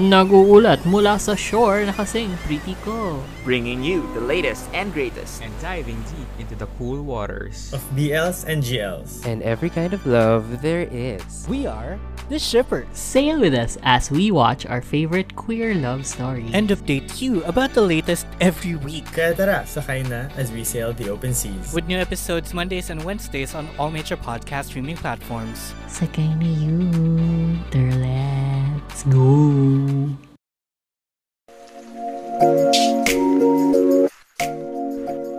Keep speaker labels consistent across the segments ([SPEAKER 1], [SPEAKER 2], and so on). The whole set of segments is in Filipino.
[SPEAKER 1] Naguulat mula sa shore na kasing pretty ko.
[SPEAKER 2] bringing you the latest and greatest.
[SPEAKER 3] and diving deep into the cool waters.
[SPEAKER 4] of BLs and GLs.
[SPEAKER 5] and every kind of love there is.
[SPEAKER 6] We are the Shippers.
[SPEAKER 1] Sail with us as we watch our favorite queer love stories.
[SPEAKER 6] And update you about the latest every week.
[SPEAKER 4] Kaya tara, sakay na as we sail the open seas.
[SPEAKER 6] With new episodes Mondays and Wednesdays on all major podcast streaming platforms.
[SPEAKER 1] Sakay na you. Tara, let's go.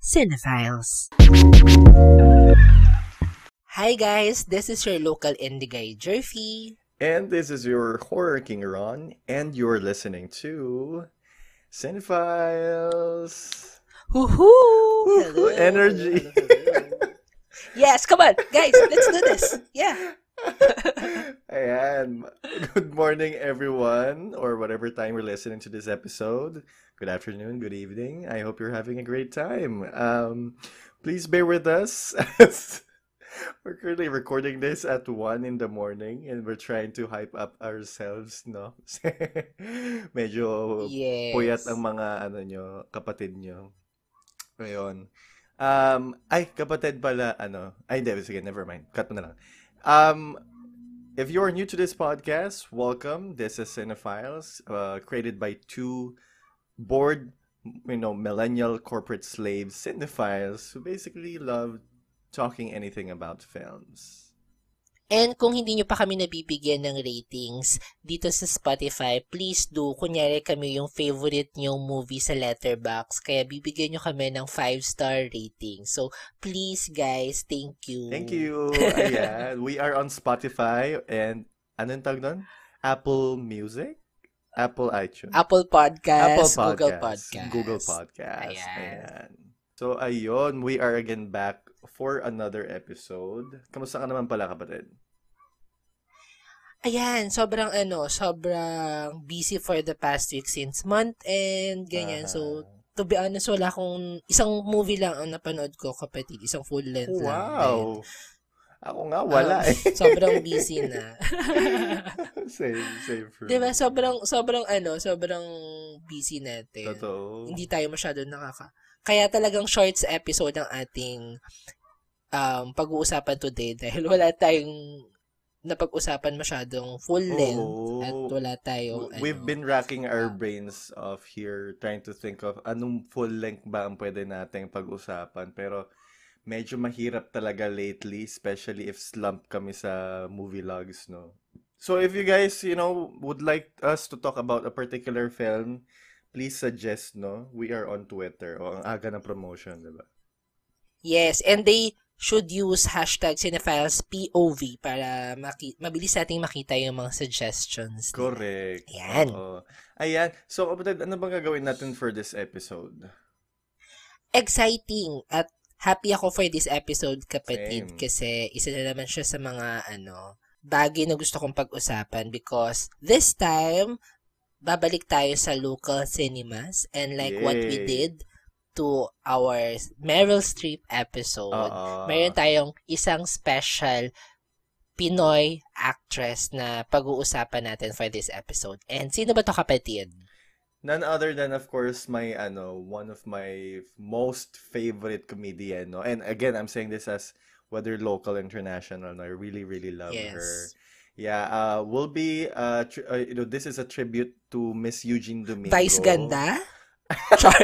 [SPEAKER 7] Cinephiles. Hi guys, this is your local indie guy, Jerfy.
[SPEAKER 8] And this is your horror king Ron, and you're listening to Cinephiles.
[SPEAKER 7] Woohoo! Hello.
[SPEAKER 8] Energy.
[SPEAKER 7] Hello, hello. yes, come on, guys, let's do this. Yeah.
[SPEAKER 8] Ayan. Good morning, everyone, or whatever time you're listening to this episode. Good afternoon, good evening. I hope you're having a great time. Um, please bear with us. we're currently recording this at 1 in the morning and we're trying to hype up ourselves, no? Medyo
[SPEAKER 7] Yes.
[SPEAKER 8] puyat ang mga ano nyo, kapatid nyo. Ngayon. Um, ay, kapatid pala, ano. Ay, hindi, sige, never mind. Cut mo na lang. Um, if you're new to this podcast, welcome. This is Cinephiles, uh, created by two bored, you know, millennial corporate slaves, cinephiles, who basically love talking anything about films.
[SPEAKER 7] And kung hindi nyo pa kami nabibigyan ng ratings dito sa Spotify, please do. Kunyari kami yung favorite nyong movie sa Letterbox. Kaya bibigyan nyo kami ng 5-star rating. So, please guys, thank you.
[SPEAKER 8] Thank you. Ayan. We are on Spotify and anong tawag doon? Apple Music? Apple iTunes.
[SPEAKER 7] Apple Podcast,
[SPEAKER 8] Apple
[SPEAKER 7] Google
[SPEAKER 8] Podcasts,
[SPEAKER 7] Podcast.
[SPEAKER 8] Google Podcast.
[SPEAKER 7] Ayan.
[SPEAKER 8] Ayan. So, ayun. We are again back for another episode. Kamusta ka naman pala, kapatid?
[SPEAKER 7] Ayan, sobrang ano, sobrang busy for the past week since month end, ganyan. So,
[SPEAKER 8] Ah.
[SPEAKER 7] to be honest, wala akong, isang movie lang ang napanood ko, kapatid. Isang full length lang.
[SPEAKER 8] Wow. Ako nga, wala
[SPEAKER 7] Um,
[SPEAKER 8] eh.
[SPEAKER 7] sobrang busy na.
[SPEAKER 8] same, same for
[SPEAKER 7] Di ba?
[SPEAKER 8] me.
[SPEAKER 7] Sobrang, sobrang ano, sobrang busy natin.
[SPEAKER 8] Totoo.
[SPEAKER 7] Hindi tayo masyado nakaka... Kaya talagang shorts episode ang ating um, pag-uusapan today dahil wala tayong napag-usapan masyadong full length
[SPEAKER 8] Oo.
[SPEAKER 7] at wala tayong
[SPEAKER 8] We've
[SPEAKER 7] ano,
[SPEAKER 8] been racking our brains off here trying to think of anong full length ba ang pwede nating pag-usapan. Pero medyo mahirap talaga lately, especially if slump kami sa movie logs, no? So if you guys, you know, would like us to talk about a particular film, please suggest, no? We are on Twitter. O, ang aga ng promotion, diba?
[SPEAKER 7] Yes, and they should use hashtag Cinephiles POV para maki- mabilis nating makita yung mga suggestions.
[SPEAKER 8] Correct.
[SPEAKER 7] Ayan.
[SPEAKER 8] Oo. Ayan. So, kapatid, ano bang gagawin natin for this episode?
[SPEAKER 7] exciting at happy ako for this episode, kapatid,
[SPEAKER 8] Same.
[SPEAKER 7] kasi isa na naman siya sa mga ano, bagay na gusto kong pag-usapan because this time babalik tayo sa local cinemas and like what we
[SPEAKER 8] Yay.
[SPEAKER 7] did to our Meryl Streep episode.
[SPEAKER 8] Oo.
[SPEAKER 7] Mayroon tayong isang special Pinoy actress na pag-uusapan natin for this episode. And sino ba to kapatid?
[SPEAKER 8] None other than, of course, my, ano, one of my most favorite comedian, no? And again, I'm saying this as whether local, international, no? I really, really love
[SPEAKER 7] Yes.
[SPEAKER 8] her. Yeah, uh, will be, uh, tri- uh, you know, this is a tribute to Miss Eugene Domingo.
[SPEAKER 7] Vice ganda?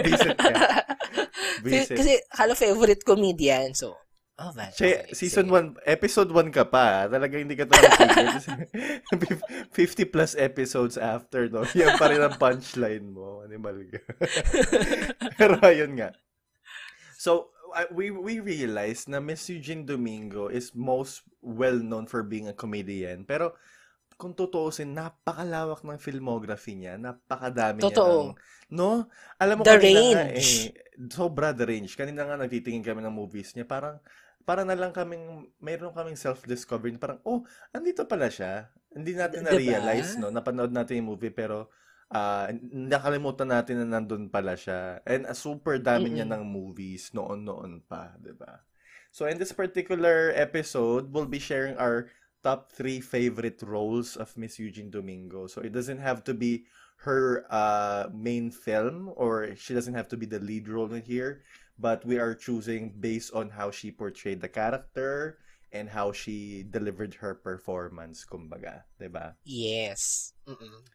[SPEAKER 8] Visit ka. Visit.
[SPEAKER 7] Kasi halo favorite comedian. So, oh, man. Okay,
[SPEAKER 8] season
[SPEAKER 7] sige.
[SPEAKER 8] 1, episode 1 ka pa. Talaga hindi ka talaga 50 plus episodes after, no? Yan pa rin ang punchline mo. Animal ka. Pero ayun nga. So, we we realized na Miss Eugene Domingo is most well known for being a comedian. Pero kung tutuusin, napakalawak ng filmography niya. Napakadami
[SPEAKER 7] Totoo.
[SPEAKER 8] niya ng, no? Alam mo,
[SPEAKER 7] The
[SPEAKER 8] kanina nga
[SPEAKER 7] range.
[SPEAKER 8] eh, sobra the range. Kanina nga nagtitingin kami ng movies niya. Parang, para na lang kaming, mayroon kaming self-discovery. Parang, oh, andito pala siya. Hindi natin
[SPEAKER 7] Diba?
[SPEAKER 8] na-realize, no? Napanood natin yung movie, pero ah nakalimutan natin na nandun pala siya. And uh, super dami niya
[SPEAKER 7] Mm-mm.
[SPEAKER 8] ng movies noon-noon pa, di ba? So in this particular episode, we'll be sharing our top three favorite roles of Miss Eugene Domingo. So it doesn't have to be her uh, main film or she doesn't have to be the lead role in here, but we are choosing based on how she portrayed the character and how she delivered her performance, kumbaga, ba?
[SPEAKER 7] Yes. Mm-mm.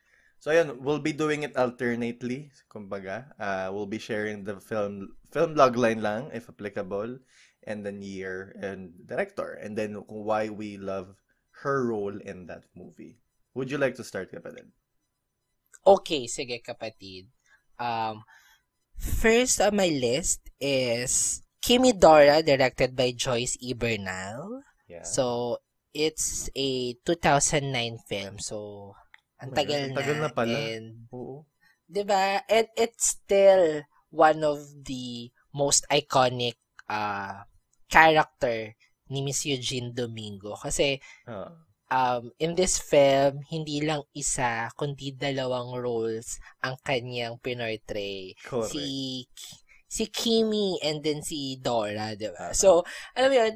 [SPEAKER 8] So ayun, we'll be doing it alternately, kumbaga. Uh, we'll be sharing the film film logline lang if applicable and then year and director and then why we love her role in that movie. Would you like to start, kapatid?
[SPEAKER 7] Okay, sige kapatid. Um, first on my list is Kimi Dora, directed by Joyce E. Bernal.
[SPEAKER 8] Yeah.
[SPEAKER 7] So, it's a 2009 film. So, ang
[SPEAKER 8] Oh my
[SPEAKER 7] tagal na.
[SPEAKER 8] ang tagal na pala.
[SPEAKER 7] And,
[SPEAKER 8] Oo.
[SPEAKER 7] 'di ba? And it's still one of the most iconic uh, character ni Miss Eugene Domingo. Kasi,
[SPEAKER 8] Ah.
[SPEAKER 7] Um, in this film, hindi lang isa, kundi dalawang roles ang kanyang pinortray.
[SPEAKER 8] correct.
[SPEAKER 7] Si si Kimi and then si Dora, di ba?
[SPEAKER 8] Ah.
[SPEAKER 7] So, alam mo yun,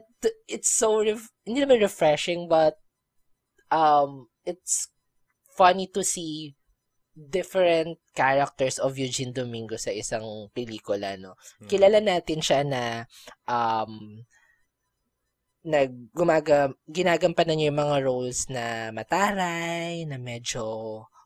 [SPEAKER 7] it's so, ref- hindi naman refreshing, but um, it's funny to see different characters of Eugene Domingo sa isang pelikula, no?
[SPEAKER 8] Hmm.
[SPEAKER 7] Kilala natin siya na um, nag gumaga ginagampanan niya yung mga roles na mataray, na medyo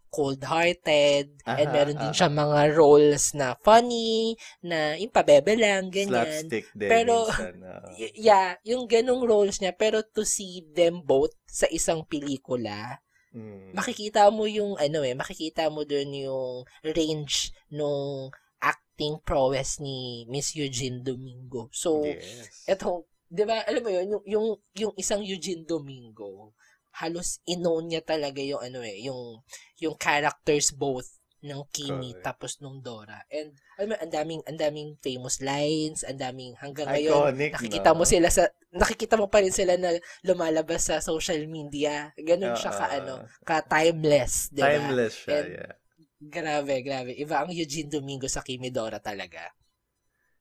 [SPEAKER 7] cold-hearted, and
[SPEAKER 8] Aha,
[SPEAKER 7] meron din
[SPEAKER 8] aha.
[SPEAKER 7] siya mga roles na funny, na yung pabebe lang, ganyan.
[SPEAKER 8] Slapstick din
[SPEAKER 7] Pero-
[SPEAKER 8] minsan. ah.
[SPEAKER 7] Y- yeah, yung ganong roles niya, pero to see them both sa isang pelikula,
[SPEAKER 8] Mm.
[SPEAKER 7] makikita mo yung ano eh, makikita mo dun yung range nung acting prowess ni Miss Eugene Domingo. So,
[SPEAKER 8] yes.
[SPEAKER 7] eto, 'di ba? Alam mo yun, yung yung yung isang Eugene Domingo, halos inown niya talaga yung ano eh, yung yung characters both ng Kimi
[SPEAKER 8] Correct.
[SPEAKER 7] tapos nung Dora. And alam mo, ang daming ang daming famous lines, ang daming hanggang ngayon
[SPEAKER 8] Iconic,
[SPEAKER 7] nakikita
[SPEAKER 8] no?
[SPEAKER 7] mo sila sa nakikita mo pa rin sila na lumalabas sa social media. Ganun siya ka
[SPEAKER 8] Ah,
[SPEAKER 7] ano, ka timeless, 'di ba?
[SPEAKER 8] Timeless siya,
[SPEAKER 7] And-
[SPEAKER 8] yeah.
[SPEAKER 7] Grabe, grabe. Iba ang Eugene Domingo sa Kimi Dora talaga.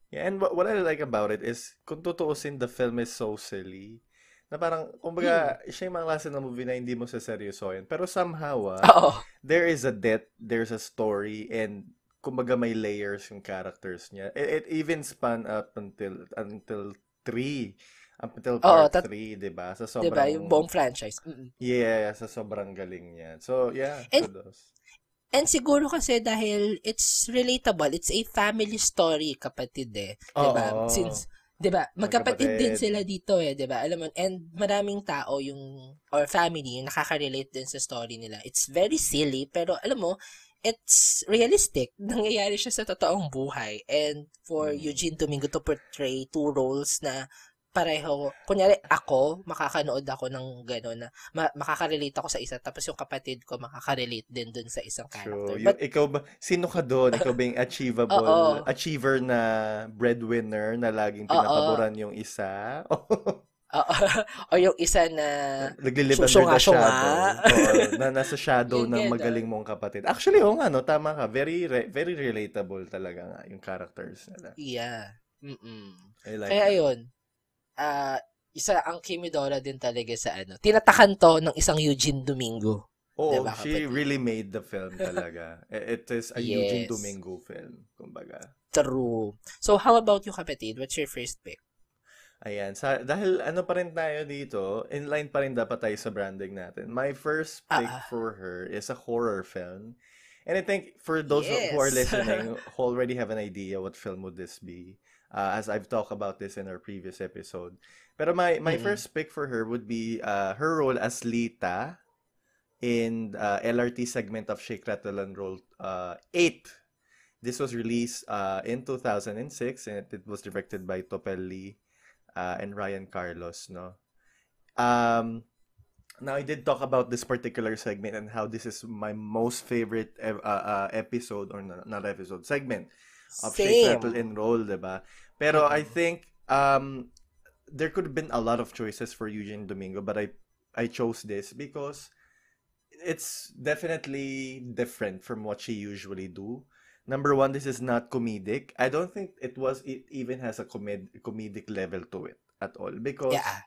[SPEAKER 8] Yeah, and what, what I like about it is, kung tutuusin, the film is so silly. Na parang, kumbaga,
[SPEAKER 7] Hmm.
[SPEAKER 8] siya yung mga klase ng movie na hindi mo sa seryosohin. Pero somehow, ah,
[SPEAKER 7] Oo.
[SPEAKER 8] there is a depth, there's a story, and kumbaga may layers yung characters niya. It, it even span up until until three. Up until part
[SPEAKER 7] tat-
[SPEAKER 8] 3, di ba? Sa
[SPEAKER 7] 'Di
[SPEAKER 8] sobrang...
[SPEAKER 7] ba? Yung buong franchise. Mm-mm.
[SPEAKER 8] Yeah, sa sobrang galing niya. So, yeah,
[SPEAKER 7] And-
[SPEAKER 8] kudos.
[SPEAKER 7] And siguro kasi dahil it's relatable, it's a family story, kapatid eh. 'Di ba?
[SPEAKER 8] Oo.
[SPEAKER 7] Since 'di ba? Magkapatid din
[SPEAKER 8] Magkapatid.
[SPEAKER 7] sila dito eh, 'di ba? Alam mo, and maraming tao yung or family yung nakaka-relate din sa story nila. It's very silly pero alam mo, it's realistic. Nangyayari siya sa totoong buhay. And for
[SPEAKER 8] Mm.
[SPEAKER 7] Eugene Domingo to portray two roles na pareho, kunyari ako, makakanood ako ng gano'n na ma- makaka-relate ako sa isa tapos yung kapatid ko makaka-relate din dun sa isang character.
[SPEAKER 8] True.
[SPEAKER 7] But
[SPEAKER 8] Yung, ikaw ba, sino ka doon? Ikaw ba yung achievable,
[SPEAKER 7] Oo.
[SPEAKER 8] achiever na breadwinner na laging pinapaboran yung isa?
[SPEAKER 7] Oo. o yung isa na
[SPEAKER 8] Naglilive under the shadow. na nasa shadow ng magaling mong kapatid. Actually, oo nga, no, tama ka. Very, re- very relatable talaga nga yung characters nila.
[SPEAKER 7] yeah. Mm-mm.
[SPEAKER 8] I like
[SPEAKER 7] Kaya
[SPEAKER 8] it.
[SPEAKER 7] ayun. Ah, isa ang Kimi Dora din talaga sa ano. Tinatakan to ng isang Eugene Domingo.
[SPEAKER 8] Oo,
[SPEAKER 7] Diba,
[SPEAKER 8] she
[SPEAKER 7] kapatid?
[SPEAKER 8] really made the film talaga. It is a Eugene
[SPEAKER 7] Yes.
[SPEAKER 8] Domingo film, kumbaga.
[SPEAKER 7] True. So, how about you, kapatid? What's your first pick?
[SPEAKER 8] Ayan. Sa, dahil ano pa rin tayo dito, inline pa rin dapat tayo sa branding natin. My first pick
[SPEAKER 7] Ah.
[SPEAKER 8] for her is a horror film. And I think for those who are
[SPEAKER 7] Yes.
[SPEAKER 8] listening who already have an idea what film would this be, uh, as I've talked about this in our previous episode. But my, my
[SPEAKER 7] Mm-mm.
[SPEAKER 8] first pick for her would be uh, her role as Lita in uh, LRT segment of Shake Rattle and Roll uh, 8. This was released uh, in 2006 and it was directed by Topel Lee uh, and Ryan Carlos, no? Um, now I did talk about this particular segment and how this is my most favorite uh, uh, episode or not, not episode segment
[SPEAKER 7] Same.
[SPEAKER 8] Rattle and Roll, diba? Pero I think um there could have been a lot of choices for Eugene Domingo, but I I chose this because it's definitely different from what she usually do. Number one, this is not comedic. I don't think it was. It even has a comed- comedic level to it at all because
[SPEAKER 7] Yeah.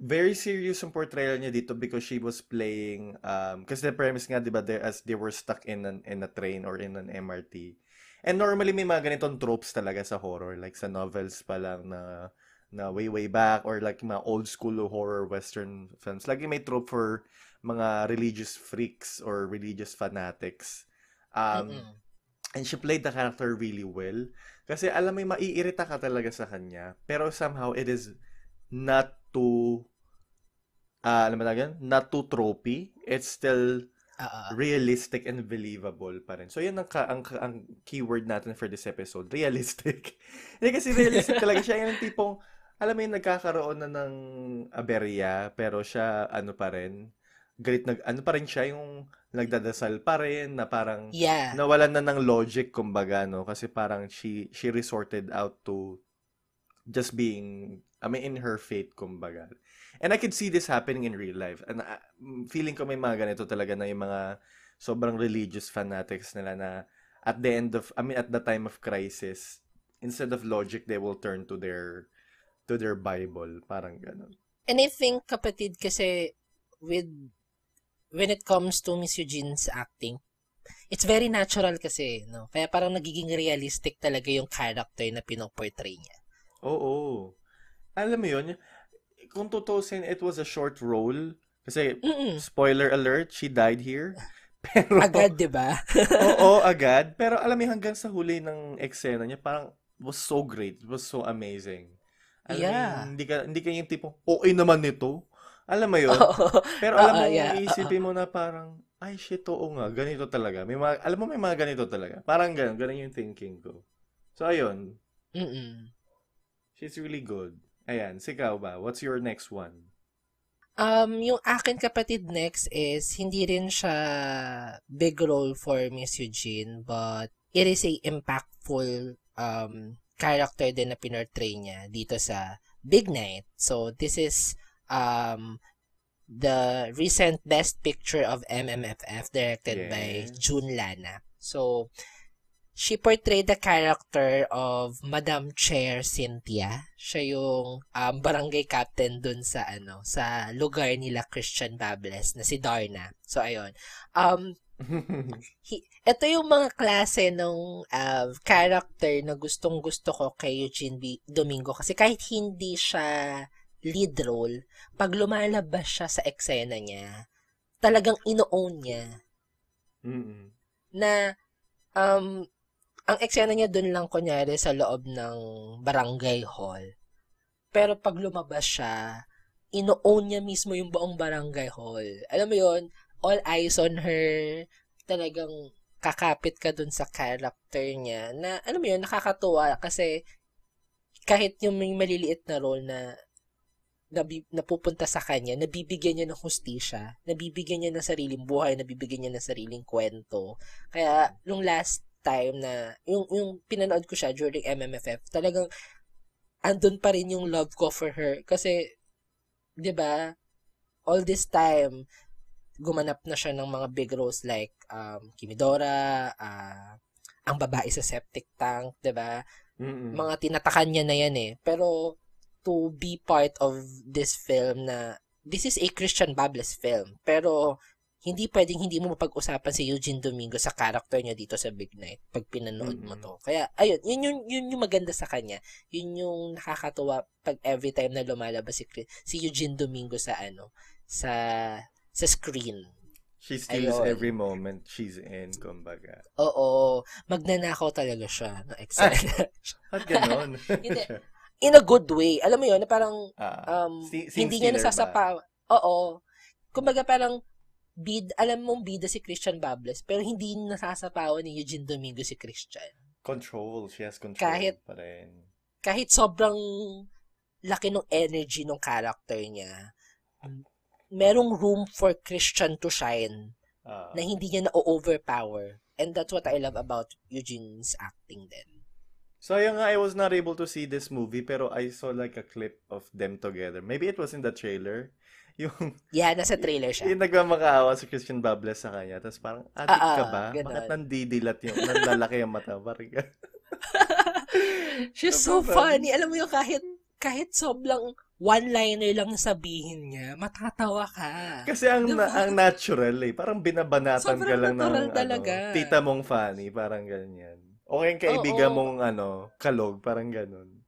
[SPEAKER 8] very serious yung portrayal niya dito because she was playing um kasi the premise nga 'di ba there as they were stuck in an in a train or in an MRT. And normally may mga ganitong tropes talaga sa horror like sa novels pa lang na na way way back or like mga old school horror western films. Lagi may trope for mga religious freaks or religious fanatics. Um
[SPEAKER 7] Mm-mm.
[SPEAKER 8] And she played the character really well. Kasi alam mo, maiirita ka talaga sa kanya. Pero somehow, it is not too, ah alam mo na yan? Not too tropey. It's still
[SPEAKER 7] Oo.
[SPEAKER 8] realistic and believable pa rin. So, yun ang, ka- ang, ang keyword natin for this episode. Realistic. Hindi kasi realistic talaga siya. Yung tipong, alam mo yung nagkakaroon na ng aberya, pero siya, ano pa rin, galit nag, ano pa rin siya, yung nagdadasal pa rin, na parang,
[SPEAKER 7] Yeah.
[SPEAKER 8] nawalan na ng logic kumbaga no kasi parang she she resorted out to just being I mean in her faith kumbaga and I could see this happening in real life and uh, feeling ko may mga ganito talaga na yung mga sobrang religious fanatics nila na at the end of I mean at the time of crisis instead of logic they will turn to their to their Bible parang ganun
[SPEAKER 7] And I think, kapatid, kasi with when it comes to Miss Eugene's acting, it's very natural kasi, no? Kaya parang nagiging realistic talaga yung character na pinoportray niya.
[SPEAKER 8] oo alam mo yun kung tutusin it was a short role kasi
[SPEAKER 7] Mm-mm.
[SPEAKER 8] spoiler alert she died here pero
[SPEAKER 7] Agad, di ba?
[SPEAKER 8] Oo, agad. Pero alam mo, hanggang sa huli ng eksena niya, parang was so great. It was so amazing. Alam mo
[SPEAKER 7] Yeah.
[SPEAKER 8] yun, hindi ka, hindi ka yung tipong, okay naman nito. Alam mo yun? Pero alam mo,
[SPEAKER 7] yeah.
[SPEAKER 8] iisipin mo na parang, ay shit, oo nga, ganito talaga. May mga, alam mo, may mga ganito talaga. Parang ganun, ganun yung thinking ko. So, ayun.
[SPEAKER 7] Mm-mm.
[SPEAKER 8] She's really good. Ayan, sikaw ba? What's your next one?
[SPEAKER 7] Um, yung akin kapatid next is, hindi rin siya big role for Miss Eugene, but it is a impactful um, character din na pinortray niya dito sa Big Night. So, this is um, the recent Best Picture of MMFF directed by
[SPEAKER 8] Yes.
[SPEAKER 7] June Lana. So, she portrayed the character of Madam Chair Cynthia. Siya yung um, barangay captain dun sa ano sa lugar nila Christian Bables na si Darna. So ayun. Um hi- ito yung mga klase ng uh, character na gustong-gusto ko kay Eugene B. Domingo kasi kahit hindi siya lead role, pag lumalabas siya sa eksena niya, talagang ino-own niya
[SPEAKER 8] Mm-mm.
[SPEAKER 7] na um ang eksena niya doon lang kunyari sa loob ng barangay hall. Pero pag lumabas siya, ino-own niya mismo yung buong barangay hall. Alam mo yon all eyes on her. Talagang kakapit ka dun sa character niya na, alam mo yun, nakakatuwa kasi kahit yung may maliliit na role na nabi, napupunta sa kanya, nabibigyan niya ng hustisya, nabibigyan niya ng sariling buhay, nabibigyan niya ng sariling kwento. Kaya, nung last time na, yung, yung pinanood ko siya during MMFF, talagang andun pa rin yung love ko for her. Kasi, di ba, all this time, gumanap na siya ng mga big roles like um, Kimidora, ah, ang babae sa septic tank, di ba? Mga tinatakan niya na yan eh. Pero, to be part of this film na, this is a Christian Bables film. Pero, hindi pwedeng hindi mo mapag-usapan si Eugene Domingo sa character niya dito sa Big Night pag pinanood mo
[SPEAKER 8] Mm-mm.
[SPEAKER 7] to. Kaya, ayun, yun yung, yun yung maganda sa kanya. Yun yung nakakatuwa pag every time na lumalabas si, si Eugene Domingo sa ano, sa sa screen.
[SPEAKER 8] She steals
[SPEAKER 7] Ayun.
[SPEAKER 8] every moment she's in, kumbaga.
[SPEAKER 7] Oo, magnanakaw talaga siya ng eksena.
[SPEAKER 8] At ganon.
[SPEAKER 7] Hindi. In a good way. Alam mo yun, na parang
[SPEAKER 8] Ah,
[SPEAKER 7] um,
[SPEAKER 8] si-
[SPEAKER 7] hindi niya
[SPEAKER 8] stealer ba?
[SPEAKER 7] nasasapa. Oo. Kumbaga parang bid, alam mong bida si Christian Bables, pero hindi nasasapawan ni Eugene Domingo si Christian.
[SPEAKER 8] Control. She has control
[SPEAKER 7] Kahit-
[SPEAKER 8] pa rin.
[SPEAKER 7] Kahit sobrang laki ng energy ng character niya, merong room for Christian to shine
[SPEAKER 8] Ah.
[SPEAKER 7] na hindi niya na-overpower. And that's what I love about Eugene's acting din.
[SPEAKER 8] Sayang nga I was not able to see this movie pero I saw like a clip of them together. Maybe it was in the trailer. Yung,
[SPEAKER 7] Yeah, nasa trailer siya.
[SPEAKER 8] yung nagmamakaawa si Christian Bables sa kanya. Tapos parang, adik
[SPEAKER 7] Ah,
[SPEAKER 8] ka
[SPEAKER 7] ah,
[SPEAKER 8] ba?
[SPEAKER 7] ganon.
[SPEAKER 8] Bakit nandidilat yung, nanlalaki ang mata? Parang,
[SPEAKER 7] She's so funny. Alam mo yung kahit, kahit sobrang one-liner lang sabihin niya, matatawa ka.
[SPEAKER 8] kasi ang,
[SPEAKER 7] Diba?
[SPEAKER 8] na- ang natural eh. Parang binabanatan ka lang ng
[SPEAKER 7] natural
[SPEAKER 8] ano,
[SPEAKER 7] talaga.
[SPEAKER 8] tita mong funny. Parang ganyan. O kayong kaibigan
[SPEAKER 7] Oo.
[SPEAKER 8] mong ano, kalog. Parang ganun.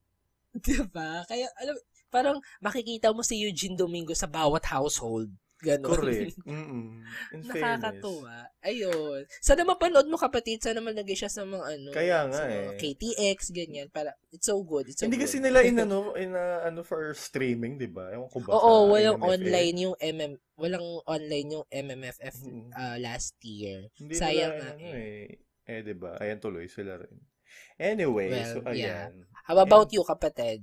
[SPEAKER 7] Diba? Kaya, alam, parang makikita mo si Eugene Domingo sa bawat household. Ganon.
[SPEAKER 8] Correct. Mm-mm. In fairness.
[SPEAKER 7] Nakakatuwa. Ayun. Sana mapanood mo kapatid. Sana malagay siya sa mga ano.
[SPEAKER 8] Kaya nga
[SPEAKER 7] sa
[SPEAKER 8] eh.
[SPEAKER 7] KTX, ganyan. Para, it's so good. It's so
[SPEAKER 8] Hindi
[SPEAKER 7] good.
[SPEAKER 8] kasi nila in ano, in uh, ano for streaming, 'di ba? Ewan ko ba.
[SPEAKER 7] Oo,
[SPEAKER 8] sa
[SPEAKER 7] walang
[SPEAKER 8] MMFF.
[SPEAKER 7] online yung MM, walang online yung MMFF
[SPEAKER 8] Mm.
[SPEAKER 7] uh, last year.
[SPEAKER 8] Hindi
[SPEAKER 7] Sayang
[SPEAKER 8] nila,
[SPEAKER 7] nga
[SPEAKER 8] ano,
[SPEAKER 7] eh.
[SPEAKER 8] eh. Eh, 'di ba? Ayan tuloy sila rin. Anyway,
[SPEAKER 7] Well,
[SPEAKER 8] so
[SPEAKER 7] yeah.
[SPEAKER 8] ayan.
[SPEAKER 7] How about you, kapatid?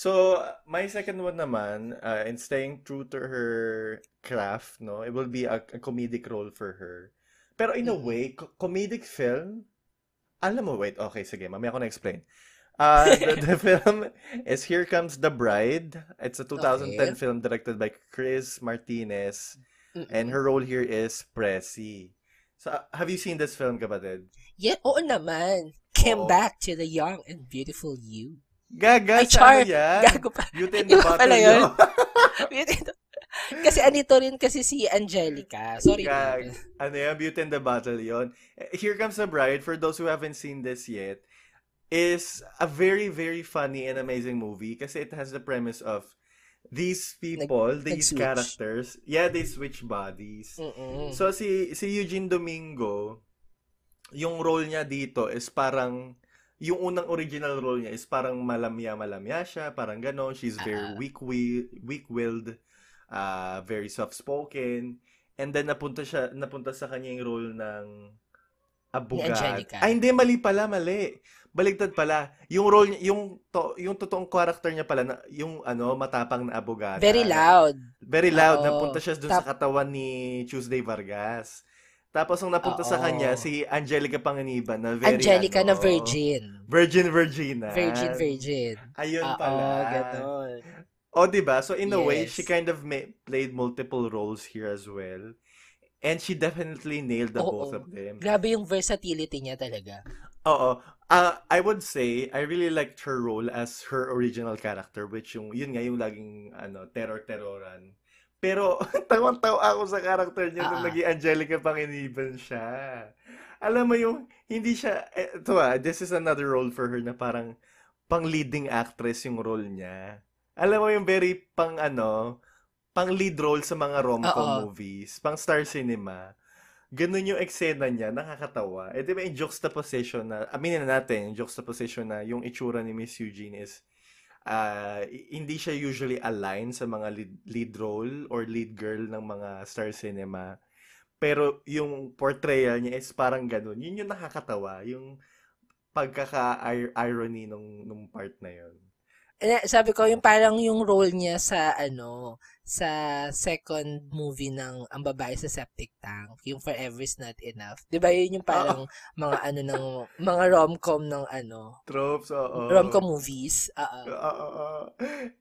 [SPEAKER 8] So, my second one naman, uh, in staying true to her craft, no, it will be a, a comedic role for her. Pero in a way, co- comedic film, alam mo, wait, okay, sige, mamaya ko na-explain. Uh, the, the film is Here Comes the Bride. It's a 2010
[SPEAKER 7] Okay.
[SPEAKER 8] film directed by Chris Martinez.
[SPEAKER 7] Mm-mm.
[SPEAKER 8] And her role here is Pressy. So, uh, have you seen this film, kapatid?
[SPEAKER 7] Yeah, oo naman. Came
[SPEAKER 8] Oo.
[SPEAKER 7] back to the young and beautiful you.
[SPEAKER 8] Gaga,
[SPEAKER 7] Ay, char!
[SPEAKER 8] ano yan?
[SPEAKER 7] Gago pa.
[SPEAKER 8] Beauty and the
[SPEAKER 7] Iba pala yun. kasi anito rin kasi si Angelica. Sorry.
[SPEAKER 8] Gag. ano yan, Beauty and the Battle yon. Here Comes the Bride, for those who haven't seen this yet, is a very, very funny and amazing movie kasi it has the premise of these people, these
[SPEAKER 7] nag-switch.
[SPEAKER 8] characters, yeah, they switch bodies.
[SPEAKER 7] Mm-mm.
[SPEAKER 8] So, si, si Eugene Domingo, yung role niya dito is parang, yung unang original role niya is parang malamya-malamya siya, parang ganon. She's very
[SPEAKER 7] Ah.
[SPEAKER 8] weak-wi- weak-willed, uh, very soft-spoken. And then, napunta siya, napunta sa kanya yung role ng.
[SPEAKER 7] Angelica.
[SPEAKER 8] Ay, hindi, mali pala, mali. Baligtad pala. Yung role niya, yung, to, yung totoong character niya pala, na, yung ano, matapang na abogado.
[SPEAKER 7] Very loud.
[SPEAKER 8] Very loud.
[SPEAKER 7] Oo.
[SPEAKER 8] Napunta siya dun sa katawan ni Tuesday Vargas. Tapos, ang napunta sa
[SPEAKER 7] Oo.
[SPEAKER 8] kanya, si Angelica Panganiban na very,
[SPEAKER 7] Angelica
[SPEAKER 8] ano,
[SPEAKER 7] na virgin.
[SPEAKER 8] Virgin, virgin.
[SPEAKER 7] Virgin, virgin.
[SPEAKER 8] Ayun
[SPEAKER 7] Oo,
[SPEAKER 8] pala.
[SPEAKER 7] ganon.
[SPEAKER 8] O, diba? So, in a way,
[SPEAKER 7] Yes.
[SPEAKER 8] she kind of ma- played multiple roles here as well. And she definitely nailed the
[SPEAKER 7] Oo.
[SPEAKER 8] both of them.
[SPEAKER 7] Grabe yung versatility niya talaga.
[SPEAKER 8] Oo. Uh, I would say, I really liked her role as her original character, which yung, yun nga, yung laging, ano, terror-terroran. Pero, tawang-tawa ako sa character niya nung
[SPEAKER 7] Ah.
[SPEAKER 8] naging Angelica Panginiban siya. Alam mo yung, hindi siya, eh, ito ah, this is another role for her na parang pang leading actress yung role niya. Alam mo yung very pang ano, pang lead role sa mga rom-com
[SPEAKER 7] Oo.
[SPEAKER 8] movies, pang star cinema. Ganun yung eksena niya, nakakatawa. Eh, di ba yung juxtaposition na, aminin na natin, yung juxtaposition na yung itsura ni Miss Eugene is, ah, hindi siya usually aligned sa mga lead, lead role or lead girl ng mga star cinema. Pero yung portrayal niya is parang ganun. Yun yung nakakatawa. Yung pagkaka-irony nung, nung part na yun.
[SPEAKER 7] Eh, sabi ko, yung parang yung role niya sa, ano, sa second movie ng Ang Babae sa Septic Tank, yung Forever's Not Enough. Di ba yun yung parang mga ano ng, mga rom-com ng ano,
[SPEAKER 8] Tropes, oo.
[SPEAKER 7] rom-com movies. Oo.
[SPEAKER 8] Oo.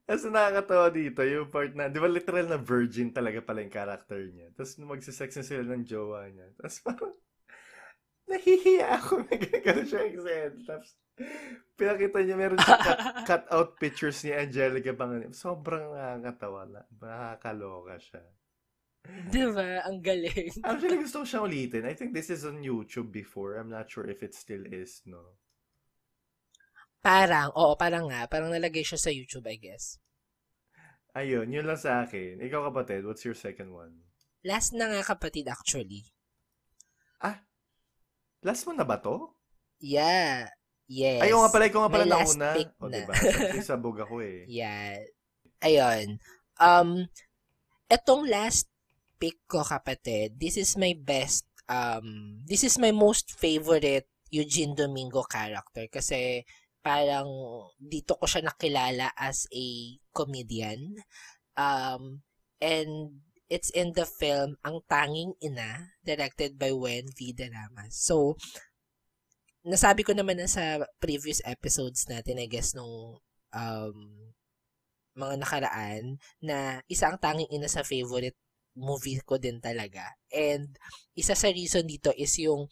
[SPEAKER 8] Kasi nakakatawa dito, yung part na, di ba literal na virgin talaga pala yung character niya. Tapos nung magsisex na sila ng jowa niya. Tapos parang, nahihiya ako na gano'n siya exent. Tapos, pinakita niya, meron siya cut, cut out pictures ni Angelica Panganiban. Sobrang nakakatawa na. Nakakaloka siya.
[SPEAKER 7] Di ba? Ang galing.
[SPEAKER 8] Actually, gusto ko siyang ulitin. I think this is on YouTube before. I'm not sure if it still is, no?
[SPEAKER 7] Parang, oo, parang nga. Parang nalagay siya sa YouTube, I guess.
[SPEAKER 8] Ayun, yun lang sa akin. Ikaw kapatid, what's your second one?
[SPEAKER 7] Last na nga kapatid, actually.
[SPEAKER 8] Last mo na ba to?
[SPEAKER 7] Yeah. Yes.
[SPEAKER 8] Ay, oo nga pala, ikaw nga pala
[SPEAKER 7] last
[SPEAKER 8] nauna. O,
[SPEAKER 7] na.
[SPEAKER 8] diba? Siyempre, sabog ako eh.
[SPEAKER 7] Yeah. Ayun. Um, etong last pick ko, kapatid, this is my best, um, this is my most favorite Eugene Domingo character kasi parang dito ko siya nakilala as a comedian. Um, And it's in the film Ang Tanging Ina, directed by Wen V. De Ramas. So, nasabi ko naman na sa previous episodes natin, I guess, nung um, mga nakaraan, na isa ang tanging ina sa favorite movie ko din talaga. And isa sa reason dito is yung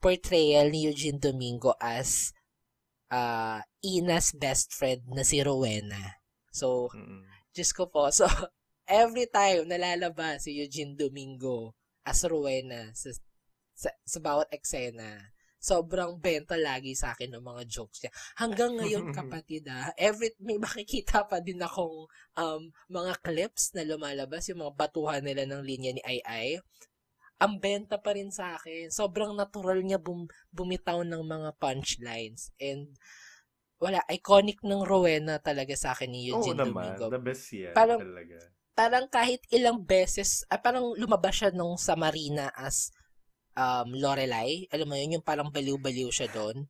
[SPEAKER 7] portrayal ni Eugene Domingo as uh, Ina's best friend na si Rowena. So,
[SPEAKER 8] Mm-mm.
[SPEAKER 7] Diyos ko po. So, every time nalalabas si Eugene Domingo as Rowena sa, sa, sa bawat eksena, sobrang benta lagi sa akin ng mga jokes niya. Hanggang ngayon, kapatid ah, every, may makikita pa din akong um, mga clips na lumalabas, yung mga batuhan nila ng linya ni Ai Ai. Ang benta pa rin sa akin. Sobrang natural niya bum, bumitaw ng mga punchlines. And wala, iconic ng Rowena talaga sa akin ni
[SPEAKER 8] Oo
[SPEAKER 7] Eugene
[SPEAKER 8] naman.
[SPEAKER 7] Domingo
[SPEAKER 8] The best yan
[SPEAKER 7] Parang-
[SPEAKER 8] talaga.
[SPEAKER 7] parang kahit ilang beses, ah, parang lumabas siya nung sa Marina as um, Lorelai. Alam mo yun, yung parang baliw-baliw siya doon.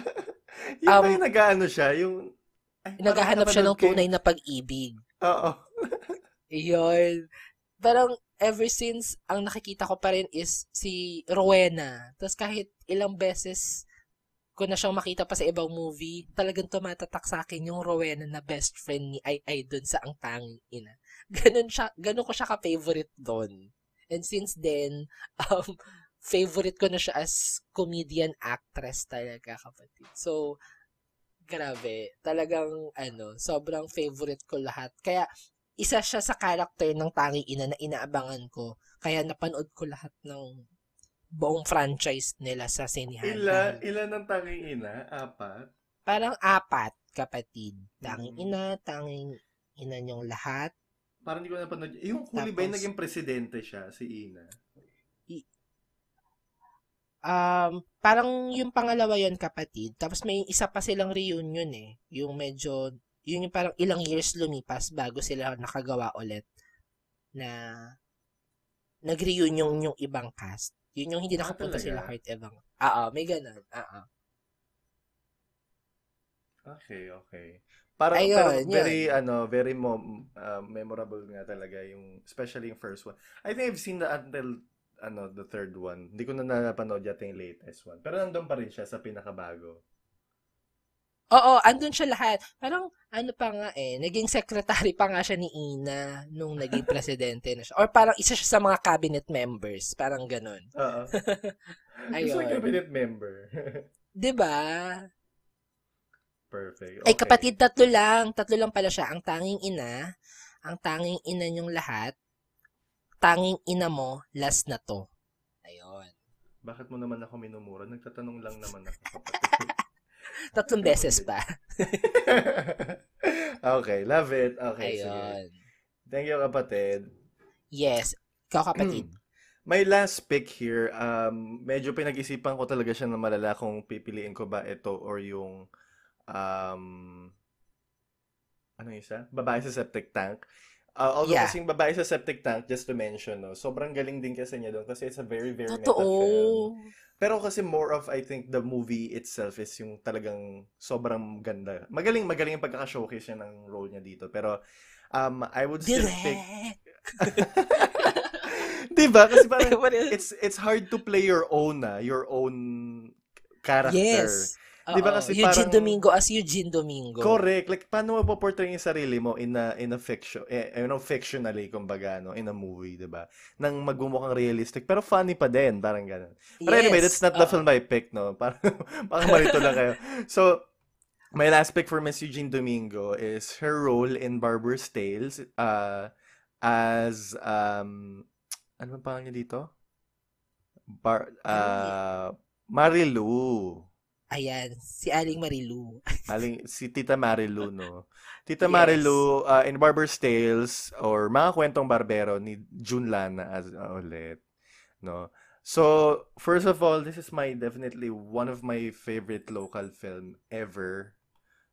[SPEAKER 8] yung
[SPEAKER 7] Um,
[SPEAKER 8] yung nag-ano siya? Yung... Ay,
[SPEAKER 7] Naghahanap siya ng tunay na pag-ibig.
[SPEAKER 8] Oo.
[SPEAKER 7] Yun. Parang ever since, ang nakikita ko pa rin is si Rowena. Tapos kahit ilang beses ko na siyang makita pa sa ibang movie, talagang tumatatak sa akin yung Rowena na best friend ni Ai Ai dun sa Ang Tanging Ina. Ganun, siya, ganun ko siya ka-favorite doon. And since then, um, favorite ko na siya as comedian actress talaga, kapatid. So, grabe. Talagang, ano, sobrang favorite ko lahat. Kaya, isa siya sa character ng Tanging Ina na inaabangan ko. Kaya napanood ko lahat ng buong franchise nila sa sinihan.
[SPEAKER 8] Ilan, ilan ang tanging ina? Apat?
[SPEAKER 7] Parang apat, kapatid. Tanging
[SPEAKER 8] Mm.
[SPEAKER 7] ina, tanging ina niyong lahat.
[SPEAKER 8] Parang hindi ko napanood. Yung huli ba yung
[SPEAKER 7] Tapos-
[SPEAKER 8] naging presidente siya, si Ina?
[SPEAKER 7] Um, parang yung pangalawa yon kapatid. Tapos may isa pa silang reunion eh. Yung medyo, yun yung parang ilang years lumipas bago sila nakagawa ulit na nag-reunion yung ibang cast. Yun yung hindi
[SPEAKER 8] Ah,
[SPEAKER 7] nakapunta
[SPEAKER 8] talaga?
[SPEAKER 7] sila Heart Evang. Oo, may ganun. Oo.
[SPEAKER 8] Okay, okay. Parang,
[SPEAKER 7] Ayun, yun.
[SPEAKER 8] very, ano, very mo, uh, memorable nga talaga yung, especially yung first one. I think I've seen that until, ano, the third one. Hindi ko na napanood yata yung latest one. Pero nandun pa rin siya sa pinakabago.
[SPEAKER 7] Oo, andun siya lahat. Parang, ano pa nga eh, naging secretary pa nga siya ni Ina nung naging presidente na siya. Or parang isa siya sa mga cabinet members. Parang ganun.
[SPEAKER 8] Oo.
[SPEAKER 7] Ayun.
[SPEAKER 8] Gusto cabinet member.
[SPEAKER 7] 'Di ba?
[SPEAKER 8] Perfect.
[SPEAKER 7] Ay
[SPEAKER 8] Okay.
[SPEAKER 7] kapatid, tatlo lang. Tatlo lang pala siya. Ang tanging ina, ang tanging ina niyong lahat, tanging ina mo, last na to. Ayun.
[SPEAKER 8] Bakit mo naman ako minumura? Nagtatanong lang naman ako.
[SPEAKER 7] Tatlong beses pa.
[SPEAKER 8] okay, love it. Okay, sige.
[SPEAKER 7] Ayun.
[SPEAKER 8] Thank you, kapatid.
[SPEAKER 7] Yes. Ikaw kapatid.
[SPEAKER 8] My last pick here, um, medyo pinag-isipan ko talaga siya na malala kung pipiliin ko ba ito or yung um, ano yung isa? Babae sa septic tank. Uh, although
[SPEAKER 7] Yeah.
[SPEAKER 8] kasing babae sa septic tank, just to mention, no, sobrang galing din kasi niya doon kasi it's a very, very meta
[SPEAKER 7] Totoo.
[SPEAKER 8] film. Pero kasi more of, I think, the movie itself is yung talagang sobrang ganda. Magaling, magaling yung pagkaka-showcase niya ng role niya dito. Pero, um, I would still pick...
[SPEAKER 7] Direct.
[SPEAKER 8] diba? Kasi parang, it's it's hard to play your own na, your own character.
[SPEAKER 7] yes.
[SPEAKER 8] Di ba kasi
[SPEAKER 7] Eugene
[SPEAKER 8] parang-
[SPEAKER 7] Domingo as Eugene Domingo.
[SPEAKER 8] Correct. Like paano mo portray yung sarili mo in a in a fiction, eh, you know, fictionally kumbaga no, in a movie, 'di ba? Nang magmumukhang realistic pero funny pa din, parang ganun. But anyway, that's not the
[SPEAKER 7] Oo.
[SPEAKER 8] film I picked, no. Parang baka malito lang kayo. So, my last pick for Miss Eugene Domingo is her role in Barber's Tales uh, as um ano ba pangalan niya dito? Bar uh, Marilu.
[SPEAKER 7] Ayan, si Aling Marilu.
[SPEAKER 8] Aling, si Tita Marilu, no? Tita
[SPEAKER 7] Yes.
[SPEAKER 8] Marilu, uh, in Barber's Tales, or mga kwentong barbero ni June Lana as uh, ulit, no? So, first of all, this is my, definitely one of my favorite local film ever.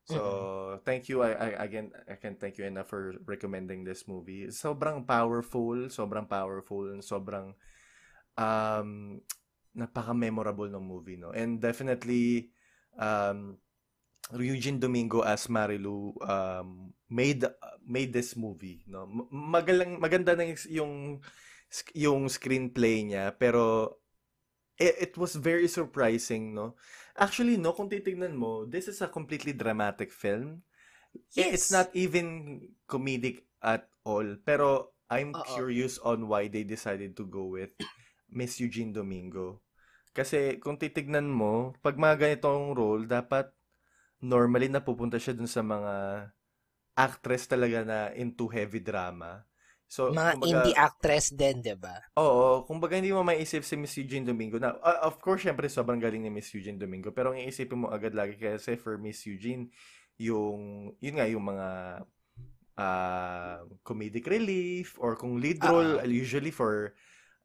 [SPEAKER 8] So, thank you, I, I, again, I can thank you enough for recommending this movie. Sobrang powerful, sobrang powerful, and sobrang, um, napaka-memorable ng movie, no? And definitely, um, Eugene Domingo as Marilu um, made made this movie, no. Magalang maganda na yung yung, screenplay niya, pero it, it was very surprising, no. Actually, no, kung titignan mo, this is a completely dramatic film. I- It's
[SPEAKER 7] Yes.
[SPEAKER 8] not even comedic at all, pero I'm
[SPEAKER 7] Oo.
[SPEAKER 8] curious on why they decided to go with Miss Eugene Domingo. Kasi kung titignan mo, pag mga ganitong role, dapat normally napupunta siya dun sa mga actress talaga na into heavy drama. So,
[SPEAKER 7] Mga
[SPEAKER 8] kumbaga-
[SPEAKER 7] indie actress din, di ba?
[SPEAKER 8] Oo, kumbaga hindi mo maiisip si Miss Eugene Domingo na, uh, of course, syempre sobrang galing ni Miss Eugene Domingo, pero ang iisipin mo agad lagi kasi for Miss Eugene, yung, yun nga, yung mga uh, comedic relief, or kung lead role, usually for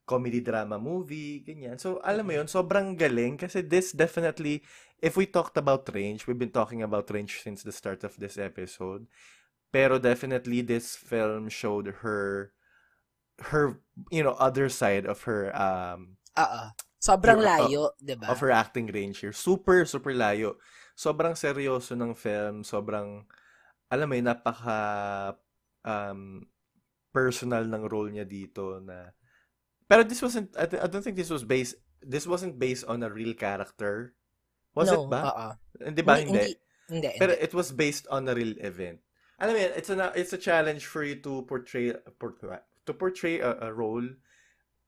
[SPEAKER 8] comedy drama movie, ganyan. So, alam mo yun, sobrang galing kasi this definitely, if we talked about range, we've been talking about range since the start of this episode, pero definitely this film showed her her you know other side of her um
[SPEAKER 7] Oo. Sobrang layo, di ba?
[SPEAKER 8] of her acting range here. Super super layo. Sobrang seryoso ng film, sobrang alam mo yun, napaka um personal ng role niya dito na pero this wasn't I, th- I don't think this was based this wasn't based on a real character. Was
[SPEAKER 7] no,
[SPEAKER 8] it ba?
[SPEAKER 7] Oo.
[SPEAKER 8] Hindi ba?
[SPEAKER 7] Hindi,
[SPEAKER 8] Hindi.
[SPEAKER 7] hindi,
[SPEAKER 8] Pero it was based on a real event. Alam mo yan, it's a it's a challenge for you to portray portray to portray a, a role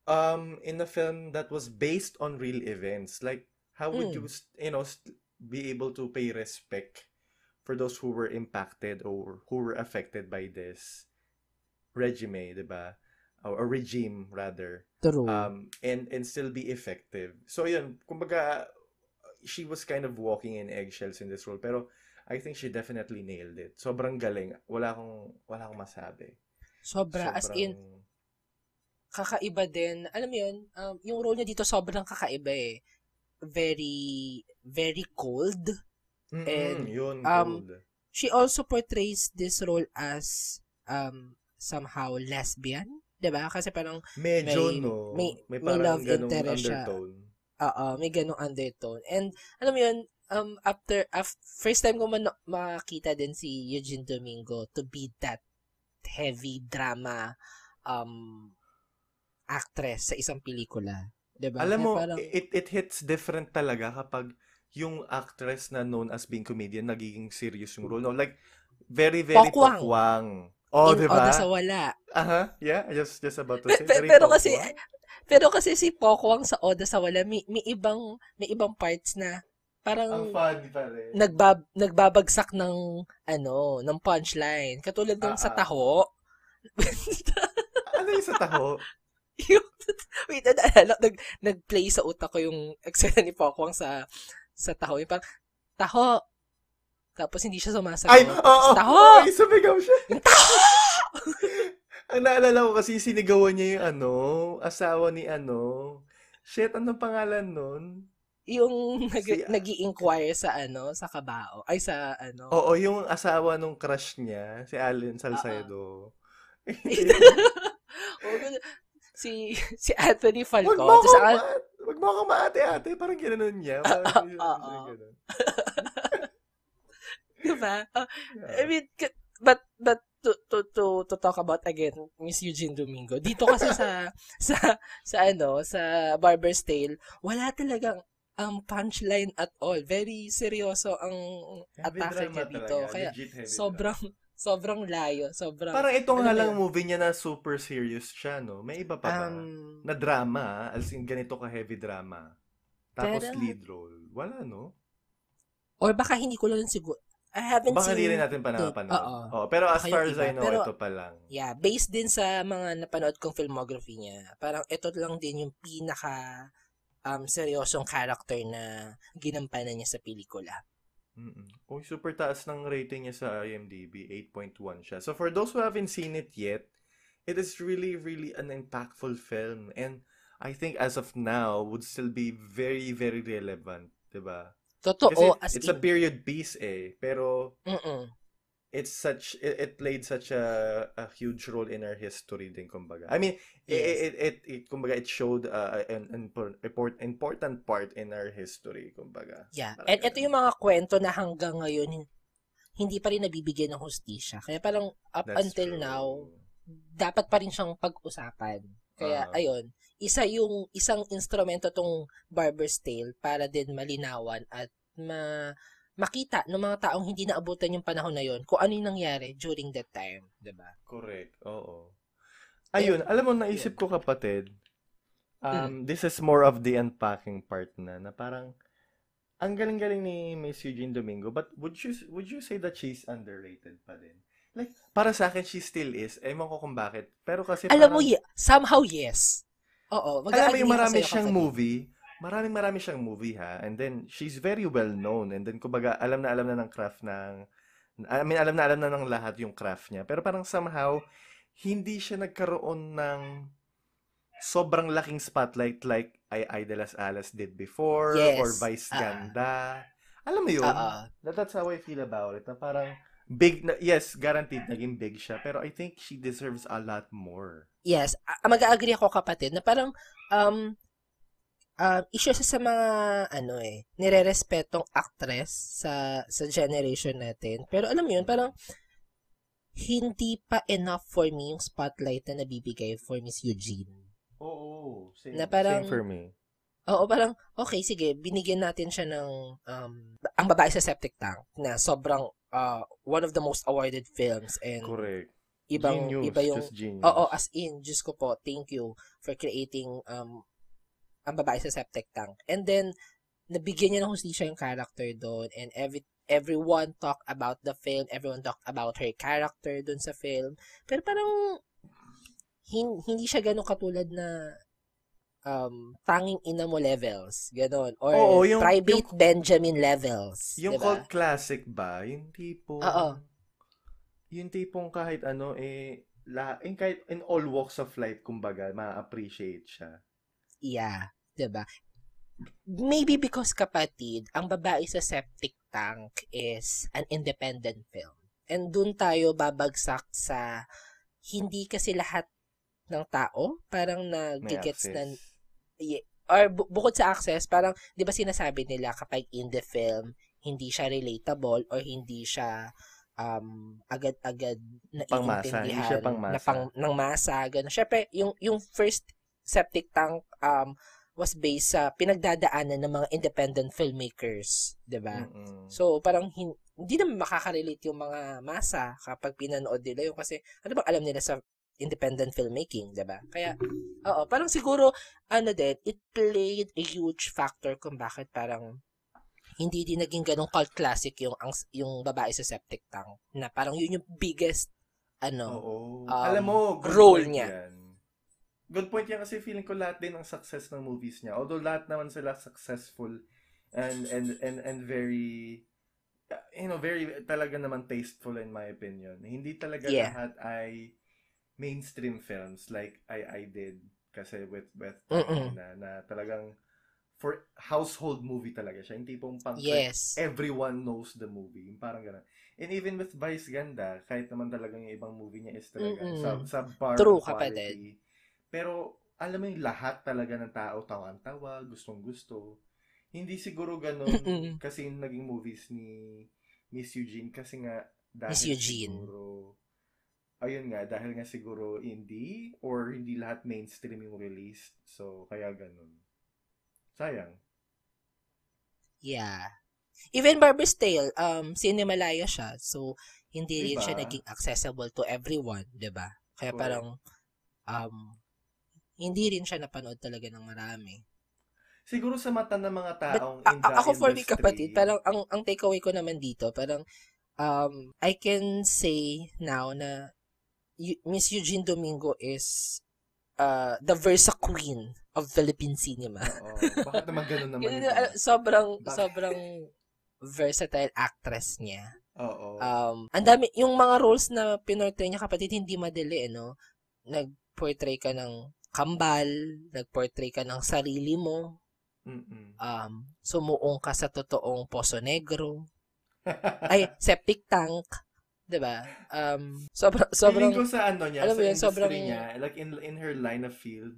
[SPEAKER 8] um in a film that was based on real events. Like how would
[SPEAKER 7] Mm.
[SPEAKER 8] you you know be able to pay respect for those who were impacted or who were affected by this regime, 'di ba? Or a regime rather
[SPEAKER 7] True.
[SPEAKER 8] um, and and still be effective. So yun, kumbaga, she was kind of walking in eggshells in this role, pero I think she definitely nailed it. Sobrang galing. Wala akong, wala akong masabi.
[SPEAKER 7] Sobra, as in,
[SPEAKER 8] Sobrang-
[SPEAKER 7] kakaiba din. Alam mo yun, um, yung role niya dito sobrang kakaiba eh. Very, very cold.
[SPEAKER 8] Mm-mm,
[SPEAKER 7] and,
[SPEAKER 8] yun,
[SPEAKER 7] um,
[SPEAKER 8] cold.
[SPEAKER 7] She also portrays this role as um somehow lesbian. 'Di ba? Kasi parang
[SPEAKER 8] Medyo,
[SPEAKER 7] may-
[SPEAKER 8] no?
[SPEAKER 7] may- may
[SPEAKER 8] parang
[SPEAKER 7] love
[SPEAKER 8] ganung
[SPEAKER 7] interest siya.
[SPEAKER 8] undertone.
[SPEAKER 7] Oo, may ganong undertone. And, alam mo yun, um, after, af- first time ko man makakita din si Eugene Domingo to be that heavy drama um, actress sa isang pelikula. Diba?
[SPEAKER 8] Alam
[SPEAKER 7] Kaya
[SPEAKER 8] mo,
[SPEAKER 7] parang,
[SPEAKER 8] it, it hits different talaga kapag yung actress na known as being comedian nagiging serious yung role. No? Like, very, very
[SPEAKER 7] Pokwang.
[SPEAKER 8] pokwang. Oh,
[SPEAKER 7] in
[SPEAKER 8] di ba?
[SPEAKER 7] Oda sa Wala.
[SPEAKER 8] Aha, yeah, just just about to say.
[SPEAKER 7] pe-
[SPEAKER 8] very
[SPEAKER 7] pero kasi, pero kasi si Pokwang sa Oda sa Wala, may, may ibang, may ibang parts na parang
[SPEAKER 8] Ang funny pa rin.
[SPEAKER 7] nagbab nagbabagsak ng ano, ng punchline. Katulad ng
[SPEAKER 8] Ah,
[SPEAKER 7] sa
[SPEAKER 8] ah.
[SPEAKER 7] taho.
[SPEAKER 8] ano yung sa taho?
[SPEAKER 7] yung, wait, naalala, nag, nag-play sa utak ko yung eksena ni Pokwang sa sa taho. Yung parang, taho. Tapos hindi siya sumasagot.
[SPEAKER 8] Ay, oo, oh,
[SPEAKER 7] taho!
[SPEAKER 8] Ay, sumigaw siya.
[SPEAKER 7] Yung taho!
[SPEAKER 8] Ang naalala ko kasi sinigawan niya yung ano, asawa ni ano. Shit, anong pangalan nun?
[SPEAKER 7] yung nag,
[SPEAKER 8] Si-
[SPEAKER 7] nag inquire sa ano, sa kabao. Ay, sa ano.
[SPEAKER 8] Oo, yung asawa nung crush niya, si Allen Salcedo.
[SPEAKER 7] Ganun. si si Anthony Falcon.
[SPEAKER 8] Wag mo ako ma- wag mo ako maate-ate. Parang gano'n niya. Parang
[SPEAKER 7] Oo.
[SPEAKER 8] ganun.
[SPEAKER 7] Diba? Uh, I mean, but, but, to, to, to, to talk about again, Miss Eugene Domingo, dito kasi sa, sa, sa ano, sa Barber's Tale, wala talagang ang punchline at all. Very seryoso ang
[SPEAKER 8] Heavy
[SPEAKER 7] atake
[SPEAKER 8] drama
[SPEAKER 7] niya dito.
[SPEAKER 8] talaga.
[SPEAKER 7] Kaya,
[SPEAKER 8] Legit heavy
[SPEAKER 7] sobrang, sobrang layo. Sobrang,
[SPEAKER 8] Parang itong
[SPEAKER 7] Ano
[SPEAKER 8] nga lang
[SPEAKER 7] yun?
[SPEAKER 8] movie niya na super serious siya, no? May iba pa ba?
[SPEAKER 7] um,
[SPEAKER 8] na drama, as in ganito ka heavy drama. Tapos
[SPEAKER 7] Pero-
[SPEAKER 8] lead role. Wala, no?
[SPEAKER 7] or baka hindi ko lang siguro, I haven't
[SPEAKER 8] Baka
[SPEAKER 7] seen,
[SPEAKER 8] hindi rin natin pa napanood.
[SPEAKER 7] oo.
[SPEAKER 8] Oh, pero as
[SPEAKER 7] Baka
[SPEAKER 8] far as I know,
[SPEAKER 7] Pero-
[SPEAKER 8] ito pa lang.
[SPEAKER 7] Yeah, based din sa mga napanood kong filmography niya, parang ito lang din yung pinaka um, seryosong character na ginampanan niya sa pelikula.
[SPEAKER 8] Mm-mm. Oh, super taas ng rating niya sa IMDb. 8.1 siya. So for those who haven't seen it yet, it is really, really an impactful film. And I think as of now, would still be very, very relevant. 'di ba? Kasi
[SPEAKER 7] Totoo, as
[SPEAKER 8] it's
[SPEAKER 7] in,
[SPEAKER 8] a period piece eh. Pero
[SPEAKER 7] mm-mm.
[SPEAKER 8] it's such it, it played such a a huge role in our history din kumbaga. I mean, it,
[SPEAKER 7] Yes.
[SPEAKER 8] it, it, it kumbaga it showed uh, an, an import, important part in our history kumbaga.
[SPEAKER 7] Yeah.
[SPEAKER 8] Parang
[SPEAKER 7] And ito yung mga kwento na hanggang ngayon hin- hindi pa rin nabibigyan ng hustisya. Kaya parang up
[SPEAKER 8] That's
[SPEAKER 7] until
[SPEAKER 8] true.
[SPEAKER 7] now, dapat pa rin siyang pag-usapan. Kaya
[SPEAKER 8] Ah.
[SPEAKER 7] ayun, isa yung isang instrumento tong Barber's Tale para din malinawan at ma makita ng mga taong hindi naabutan yung panahon na yon kung ano yung nangyari during that time, 'di ba?
[SPEAKER 8] Correct. Oo. Ayun, alam mo naisip ko kapatid. Um,
[SPEAKER 7] Mm.
[SPEAKER 8] this is more of the unpacking part na na parang ang galing-galing ni Miss Eugene Domingo, but would you would you say that she's underrated pa din? Like, para sa akin, she still is. Ewan ko kung bakit. Pero kasi
[SPEAKER 7] Alam mo,
[SPEAKER 8] parang-
[SPEAKER 7] ye- somehow yes. Oo,
[SPEAKER 8] alam mo yung marami siyang
[SPEAKER 7] kapatid.
[SPEAKER 8] movie, maraming marami siyang movie ha, and then she's very well known, and then kumbaga alam na alam na ng craft ng, I mean alam na alam na ng lahat yung craft niya, pero parang somehow, hindi siya nagkaroon ng sobrang laking spotlight like I Idolas Alas did before,
[SPEAKER 7] Yes,
[SPEAKER 8] or Vice
[SPEAKER 7] ah.
[SPEAKER 8] Ganda. Alam mo yun? That, that's how I feel about it, na parang, big, na, yes, guaranteed naging big siya, pero I think she deserves a lot more.
[SPEAKER 7] Yes, mag-agree ako kapatid na parang um um isa siya sa mga ano eh nirerespetong actress sa sa generation natin. Pero alam mo yun, parang hindi pa enough for me yung spotlight na nabibigay for Miss Eugene.
[SPEAKER 8] Oo, same,
[SPEAKER 7] Na parang-
[SPEAKER 8] same for me.
[SPEAKER 7] Oo, parang, okay, sige, binigyan natin siya ng, um, ang babae sa septic tank na sobrang, uh, one of the most awarded films and
[SPEAKER 8] Correct.
[SPEAKER 7] ibang,
[SPEAKER 8] genius,
[SPEAKER 7] iba yung,
[SPEAKER 8] just genius.
[SPEAKER 7] Oo, as in, Diyos ko po, thank you for creating um ang babae sa septic tank. And then, nabigyan niya ng hustisya yung character doon and every everyone talk about the film, everyone talk about her character doon sa film. Pero parang hin- hindi siya ganun katulad na um, tanging ina mo levels, ganon. Or
[SPEAKER 8] Oo, yung-
[SPEAKER 7] private Benjamin levels.
[SPEAKER 8] Yung
[SPEAKER 7] diba?
[SPEAKER 8] cult classic ba? Yung tipong...
[SPEAKER 7] Oo.
[SPEAKER 8] Yung tipong kahit ano, eh, la, in, kahit in all walks of life, kumbaga, ma-appreciate siya.
[SPEAKER 7] Yeah, ba? Maybe because kapatid, ang babae sa septic tank is an independent film. And dun tayo babagsak sa hindi kasi lahat ng tao parang nagigets na or bu- bukod sa access, parang 'di ba sinasabi nila kapag indie film, hindi siya relatable or hindi siya um agad-agad na
[SPEAKER 8] Pangmasa, hindi siya
[SPEAKER 7] na pang ng masa ganun. Syempre, yung yung first septic tank um was based sa pinagdadaanan ng mga independent filmmakers, 'di ba? So, parang hin- hindi naman makaka-relate yung mga masa kapag pinanood nila yun kasi ano bang alam nila sa independent filmmaking, 'di ba? Kaya oo, parang siguro ano din, it played a huge factor kung bakit parang hindi din naging ganong cult classic yung ang, yung babae sa septic tank na parang yun yung biggest ano
[SPEAKER 8] Oo.
[SPEAKER 7] um,
[SPEAKER 8] Alam mo,
[SPEAKER 7] role niya.
[SPEAKER 8] yan. Good point yan kasi feeling ko lahat din ang success ng movies niya. Although lahat naman sila successful and and and and very uh, you know, very talaga naman tasteful in my opinion. Hindi talaga
[SPEAKER 7] Yeah.
[SPEAKER 8] lahat ay mainstream films like I I did kasi with with
[SPEAKER 7] Mm-mm.
[SPEAKER 8] na, na talagang for household movie talaga siya. Hindi pong pang
[SPEAKER 7] yes
[SPEAKER 8] everyone knows the movie. Yung Parang gano'n. And even with Vice Ganda, kahit naman talagang yung ibang movie niya is talaga
[SPEAKER 7] Mm-mm.
[SPEAKER 8] sa, sa bar
[SPEAKER 7] True,
[SPEAKER 8] quality.
[SPEAKER 7] kapatid.
[SPEAKER 8] Pero, alam mo yung lahat talaga ng tao, tawan-tawa, gustong-gusto. Hindi siguro ganun
[SPEAKER 7] Mm-mm.
[SPEAKER 8] kasi yung naging movies ni Miss Eugene kasi nga dahil
[SPEAKER 7] Miss Eugene.
[SPEAKER 8] siguro ayun nga, dahil nga siguro indie or hindi lahat mainstream yung released. So, kaya ganun. Sayang.
[SPEAKER 7] Yeah. Even Barber's Tale, um, Cinemalaya siya. So, hindi rin
[SPEAKER 8] Diba?
[SPEAKER 7] siya naging accessible to everyone, ba? Kaya
[SPEAKER 8] Correct.
[SPEAKER 7] parang, um, hindi rin siya napanood talaga ng marami.
[SPEAKER 8] Siguro sa mata ng mga taong
[SPEAKER 7] But,
[SPEAKER 8] in
[SPEAKER 7] a-
[SPEAKER 8] the
[SPEAKER 7] ako for me,
[SPEAKER 8] industry,
[SPEAKER 7] kapatid, parang ang, ang takeaway ko naman dito, parang, um, I can say now na Miss Eugene Domingo is uh, the Versa Queen of Philippine cinema.
[SPEAKER 8] Oo. Bakit naman ganun naman
[SPEAKER 7] Yun,
[SPEAKER 8] yung
[SPEAKER 7] uh, sobrang,
[SPEAKER 8] Bakit?
[SPEAKER 7] sobrang versatile actress niya.
[SPEAKER 8] Oo.
[SPEAKER 7] Um, ang dami, yung mga roles na pinortray niya kapatid, hindi madali, eh, no? Nag-portray ka ng kambal, nag-portray ka ng sarili mo,
[SPEAKER 8] Mm-mm.
[SPEAKER 7] um, sumuong ka sa totoong poso negro, ay, septic tank, 'Diba? Um, sobrang, sobrang,
[SPEAKER 8] Feeling ko sa ano niya,
[SPEAKER 7] alam
[SPEAKER 8] sa
[SPEAKER 7] yun, sobrang-
[SPEAKER 8] niya, like in in her line of field,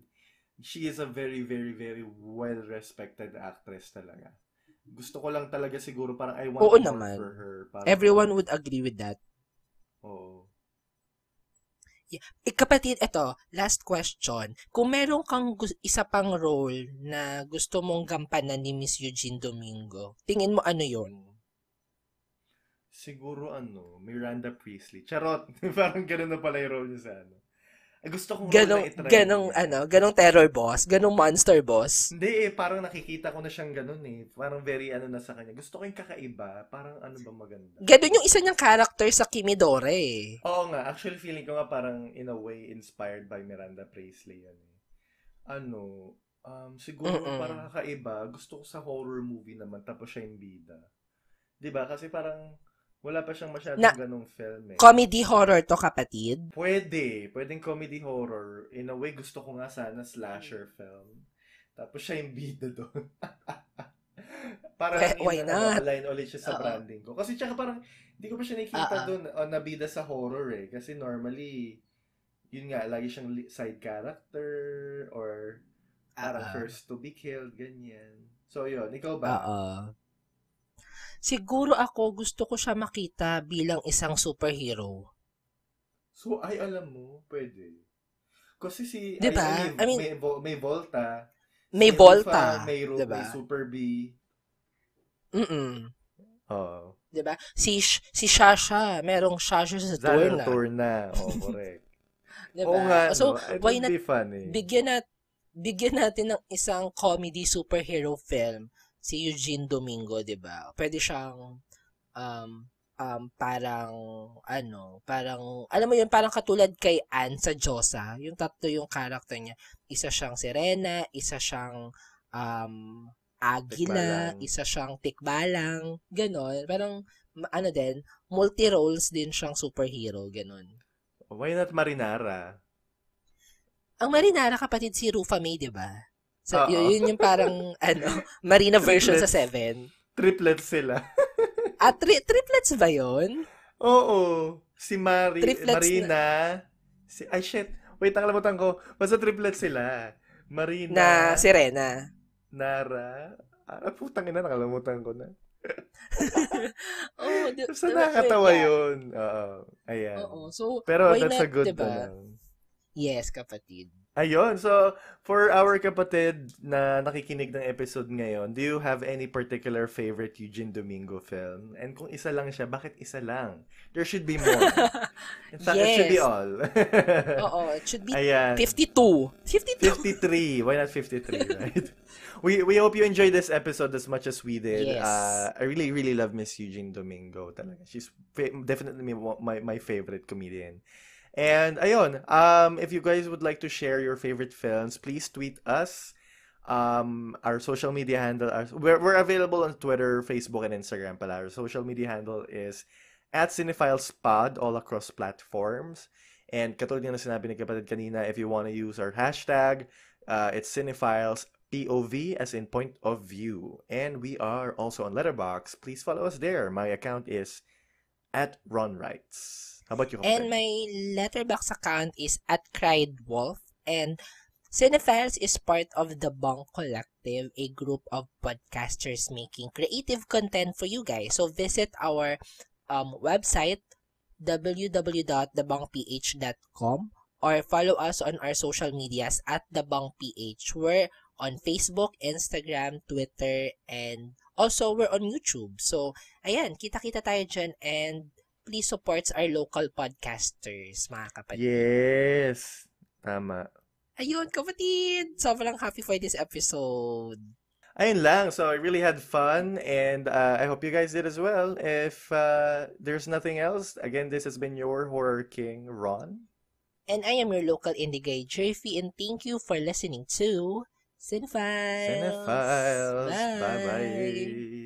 [SPEAKER 8] she is a very, very, very well-respected actress talaga. Gusto ko lang talaga siguro parang I want
[SPEAKER 7] Oo
[SPEAKER 8] more
[SPEAKER 7] naman.
[SPEAKER 8] for her. Parang,
[SPEAKER 7] everyone would agree with that.
[SPEAKER 8] Oo.
[SPEAKER 7] Eh, kapatid, eto, last question. Kung meron kang gus- isa pang role na gusto mong gampanan ni Miss Eugene Domingo, tingin mo ano yon?
[SPEAKER 8] Siguro ano, Miranda Priestley. Charot. parang ganun na pala yung role niya sa ano. Gusto kong
[SPEAKER 7] Ganong,
[SPEAKER 8] role na itry.
[SPEAKER 7] ganong, ano, ganong terror boss, ganong monster boss.
[SPEAKER 8] Hindi eh, parang nakikita ko na siyang ganun eh. Parang very ano na sa kanya. Gusto ko yung kakaiba. Parang ano ba maganda.
[SPEAKER 7] Ganon yung isa niyang character sa Kimidore eh.
[SPEAKER 8] Oo nga, actually feeling ko nga parang in a way inspired by Miranda Priestley yan eh. Ano, um, siguro
[SPEAKER 7] Mm-mm.
[SPEAKER 8] parang kakaiba, gusto ko sa horror movie naman tapos siya yung bida. 'Di ba? Kasi parang wala pa siyang masyadong
[SPEAKER 7] Na-
[SPEAKER 8] ganong film eh.
[SPEAKER 7] Comedy horror to, kapatid.
[SPEAKER 8] Pwede, pwedeng comedy horror. In a way, gusto ko nga sana slasher film. Tapos siya yung bida doon. parang
[SPEAKER 7] Eh, why not?
[SPEAKER 8] Align ulit siya sa
[SPEAKER 7] Oo.
[SPEAKER 8] branding ko. Kasi tsaka parang, hindi ko pa siya nakikita doon o nabida sa horror eh. Kasi normally, yun nga, lagi siyang side character or parang
[SPEAKER 7] ah.
[SPEAKER 8] first to be killed, ganyan. So yun, ikaw ba?
[SPEAKER 7] Oo. Siguro ako gusto ko siya makita bilang isang superhero.
[SPEAKER 8] So, ay, alam mo, pwede. Kasi si,
[SPEAKER 7] Di ba?
[SPEAKER 8] ay,
[SPEAKER 7] I mean-
[SPEAKER 8] may, may Volta,
[SPEAKER 7] May
[SPEAKER 8] Si
[SPEAKER 7] Volta,
[SPEAKER 8] Rufa, may, Ru-
[SPEAKER 7] 'di ba?
[SPEAKER 8] may Super B.
[SPEAKER 7] Mm.
[SPEAKER 8] Oo.
[SPEAKER 7] 'Di ba? Si si Shasha, merong Shasha sa
[SPEAKER 8] Zara
[SPEAKER 7] na.
[SPEAKER 8] tour na. Oh, correct.
[SPEAKER 7] 'Di
[SPEAKER 8] Oo
[SPEAKER 7] ba?
[SPEAKER 8] nga,
[SPEAKER 7] So,
[SPEAKER 8] no? It
[SPEAKER 7] why not
[SPEAKER 8] be fun eh.
[SPEAKER 7] bigyan nat bigyan natin ng isang comedy superhero film si Eugene Domingo, 'di ba? Pwede siyang um um parang ano, parang alam mo yun, parang katulad kay Anne sa Diyosa, yung tatlo yung character niya. Isa siyang Serena, isa siyang um Agila,
[SPEAKER 8] Tikbalang.
[SPEAKER 7] isa siyang Tikbalang, ganon. Parang ano din, multi-roles din siyang superhero, ganon.
[SPEAKER 8] Why not Marinara?
[SPEAKER 7] Ang Marinara kapatid si Rufa May, 'di ba? So,
[SPEAKER 8] Oo.
[SPEAKER 7] yun, yun yung parang ano, Marina version sa. 7.
[SPEAKER 8] Triplets sila.
[SPEAKER 7] At tri- triplets ba 'yon?
[SPEAKER 8] Oo. Si Mari,
[SPEAKER 7] Triplets
[SPEAKER 8] Marina. Si, ay, shit. Wait, nakalimutan ko. Basta triplets sila. Marina.
[SPEAKER 7] Na Serena.
[SPEAKER 8] Nara. Ah, putang ina, nakalimutan ko na.
[SPEAKER 7] Oh,
[SPEAKER 8] Basta
[SPEAKER 7] diba,
[SPEAKER 8] nakakatawa
[SPEAKER 7] yeah.
[SPEAKER 8] yun. Oo. Ayan.
[SPEAKER 7] Oo. So,
[SPEAKER 8] Pero that's
[SPEAKER 7] not,
[SPEAKER 8] a good
[SPEAKER 7] diba?
[SPEAKER 8] ano.
[SPEAKER 7] Yes, kapatid.
[SPEAKER 8] Ayun, so for our kapatid na nakikinig ng episode ngayon, do you have any particular favorite Eugene Domingo film? And kung isa lang siya, bakit isa lang? There should be more. In fact, it should be
[SPEAKER 7] Yes.
[SPEAKER 8] all.
[SPEAKER 7] Oo, it should be
[SPEAKER 8] Ayan.
[SPEAKER 7] 52. 52.
[SPEAKER 8] 53. Why not 53, right? we we hope you enjoyed this episode as much as we did.
[SPEAKER 7] Yes.
[SPEAKER 8] Uh, I really, really love Miss Eugene Domingo. Talaga. She's fa- definitely my, my favorite comedian. And ayun, um, if you guys would like to share your favorite films, please tweet us. Um, our social media handle, our, we're, we're available on Twitter, Facebook, and Instagram. Pala. Our social media handle is at CinephilesPod all across platforms. And katulad na sinabi ni kapatid kanina, if you want to use our hashtag, uh, it's Cinephiles POV as in point of view. And we are also on Letterbox. Please follow us there. My account is at Ron Wrights. How about you,
[SPEAKER 7] And
[SPEAKER 8] kapatid?
[SPEAKER 7] my letterbox account is at Cried Wolf. And Cinephiles is part of the Bong Collective, a group of podcasters making creative content for you guys. So visit our um, website, www.thebongph.com or follow us on our social medias at thebongph. We're on Facebook, Instagram, Twitter, and also we're on YouTube. So, ayan, kita-kita tayo dyan and please support our local podcasters, mga kapatid.
[SPEAKER 8] Yes. Tama.
[SPEAKER 7] Ayun, kapatid! Sobrang happy for this episode.
[SPEAKER 8] Ayun lang. So I really had fun and uh, I hope you guys did as well. If uh, there's nothing else, again, this has been your Horror King, Ron.
[SPEAKER 7] And I am your local indie guy, Jerfy, and thank you for listening to Cinephiles.
[SPEAKER 8] Cinephiles.
[SPEAKER 7] Bye.
[SPEAKER 8] Bye-bye.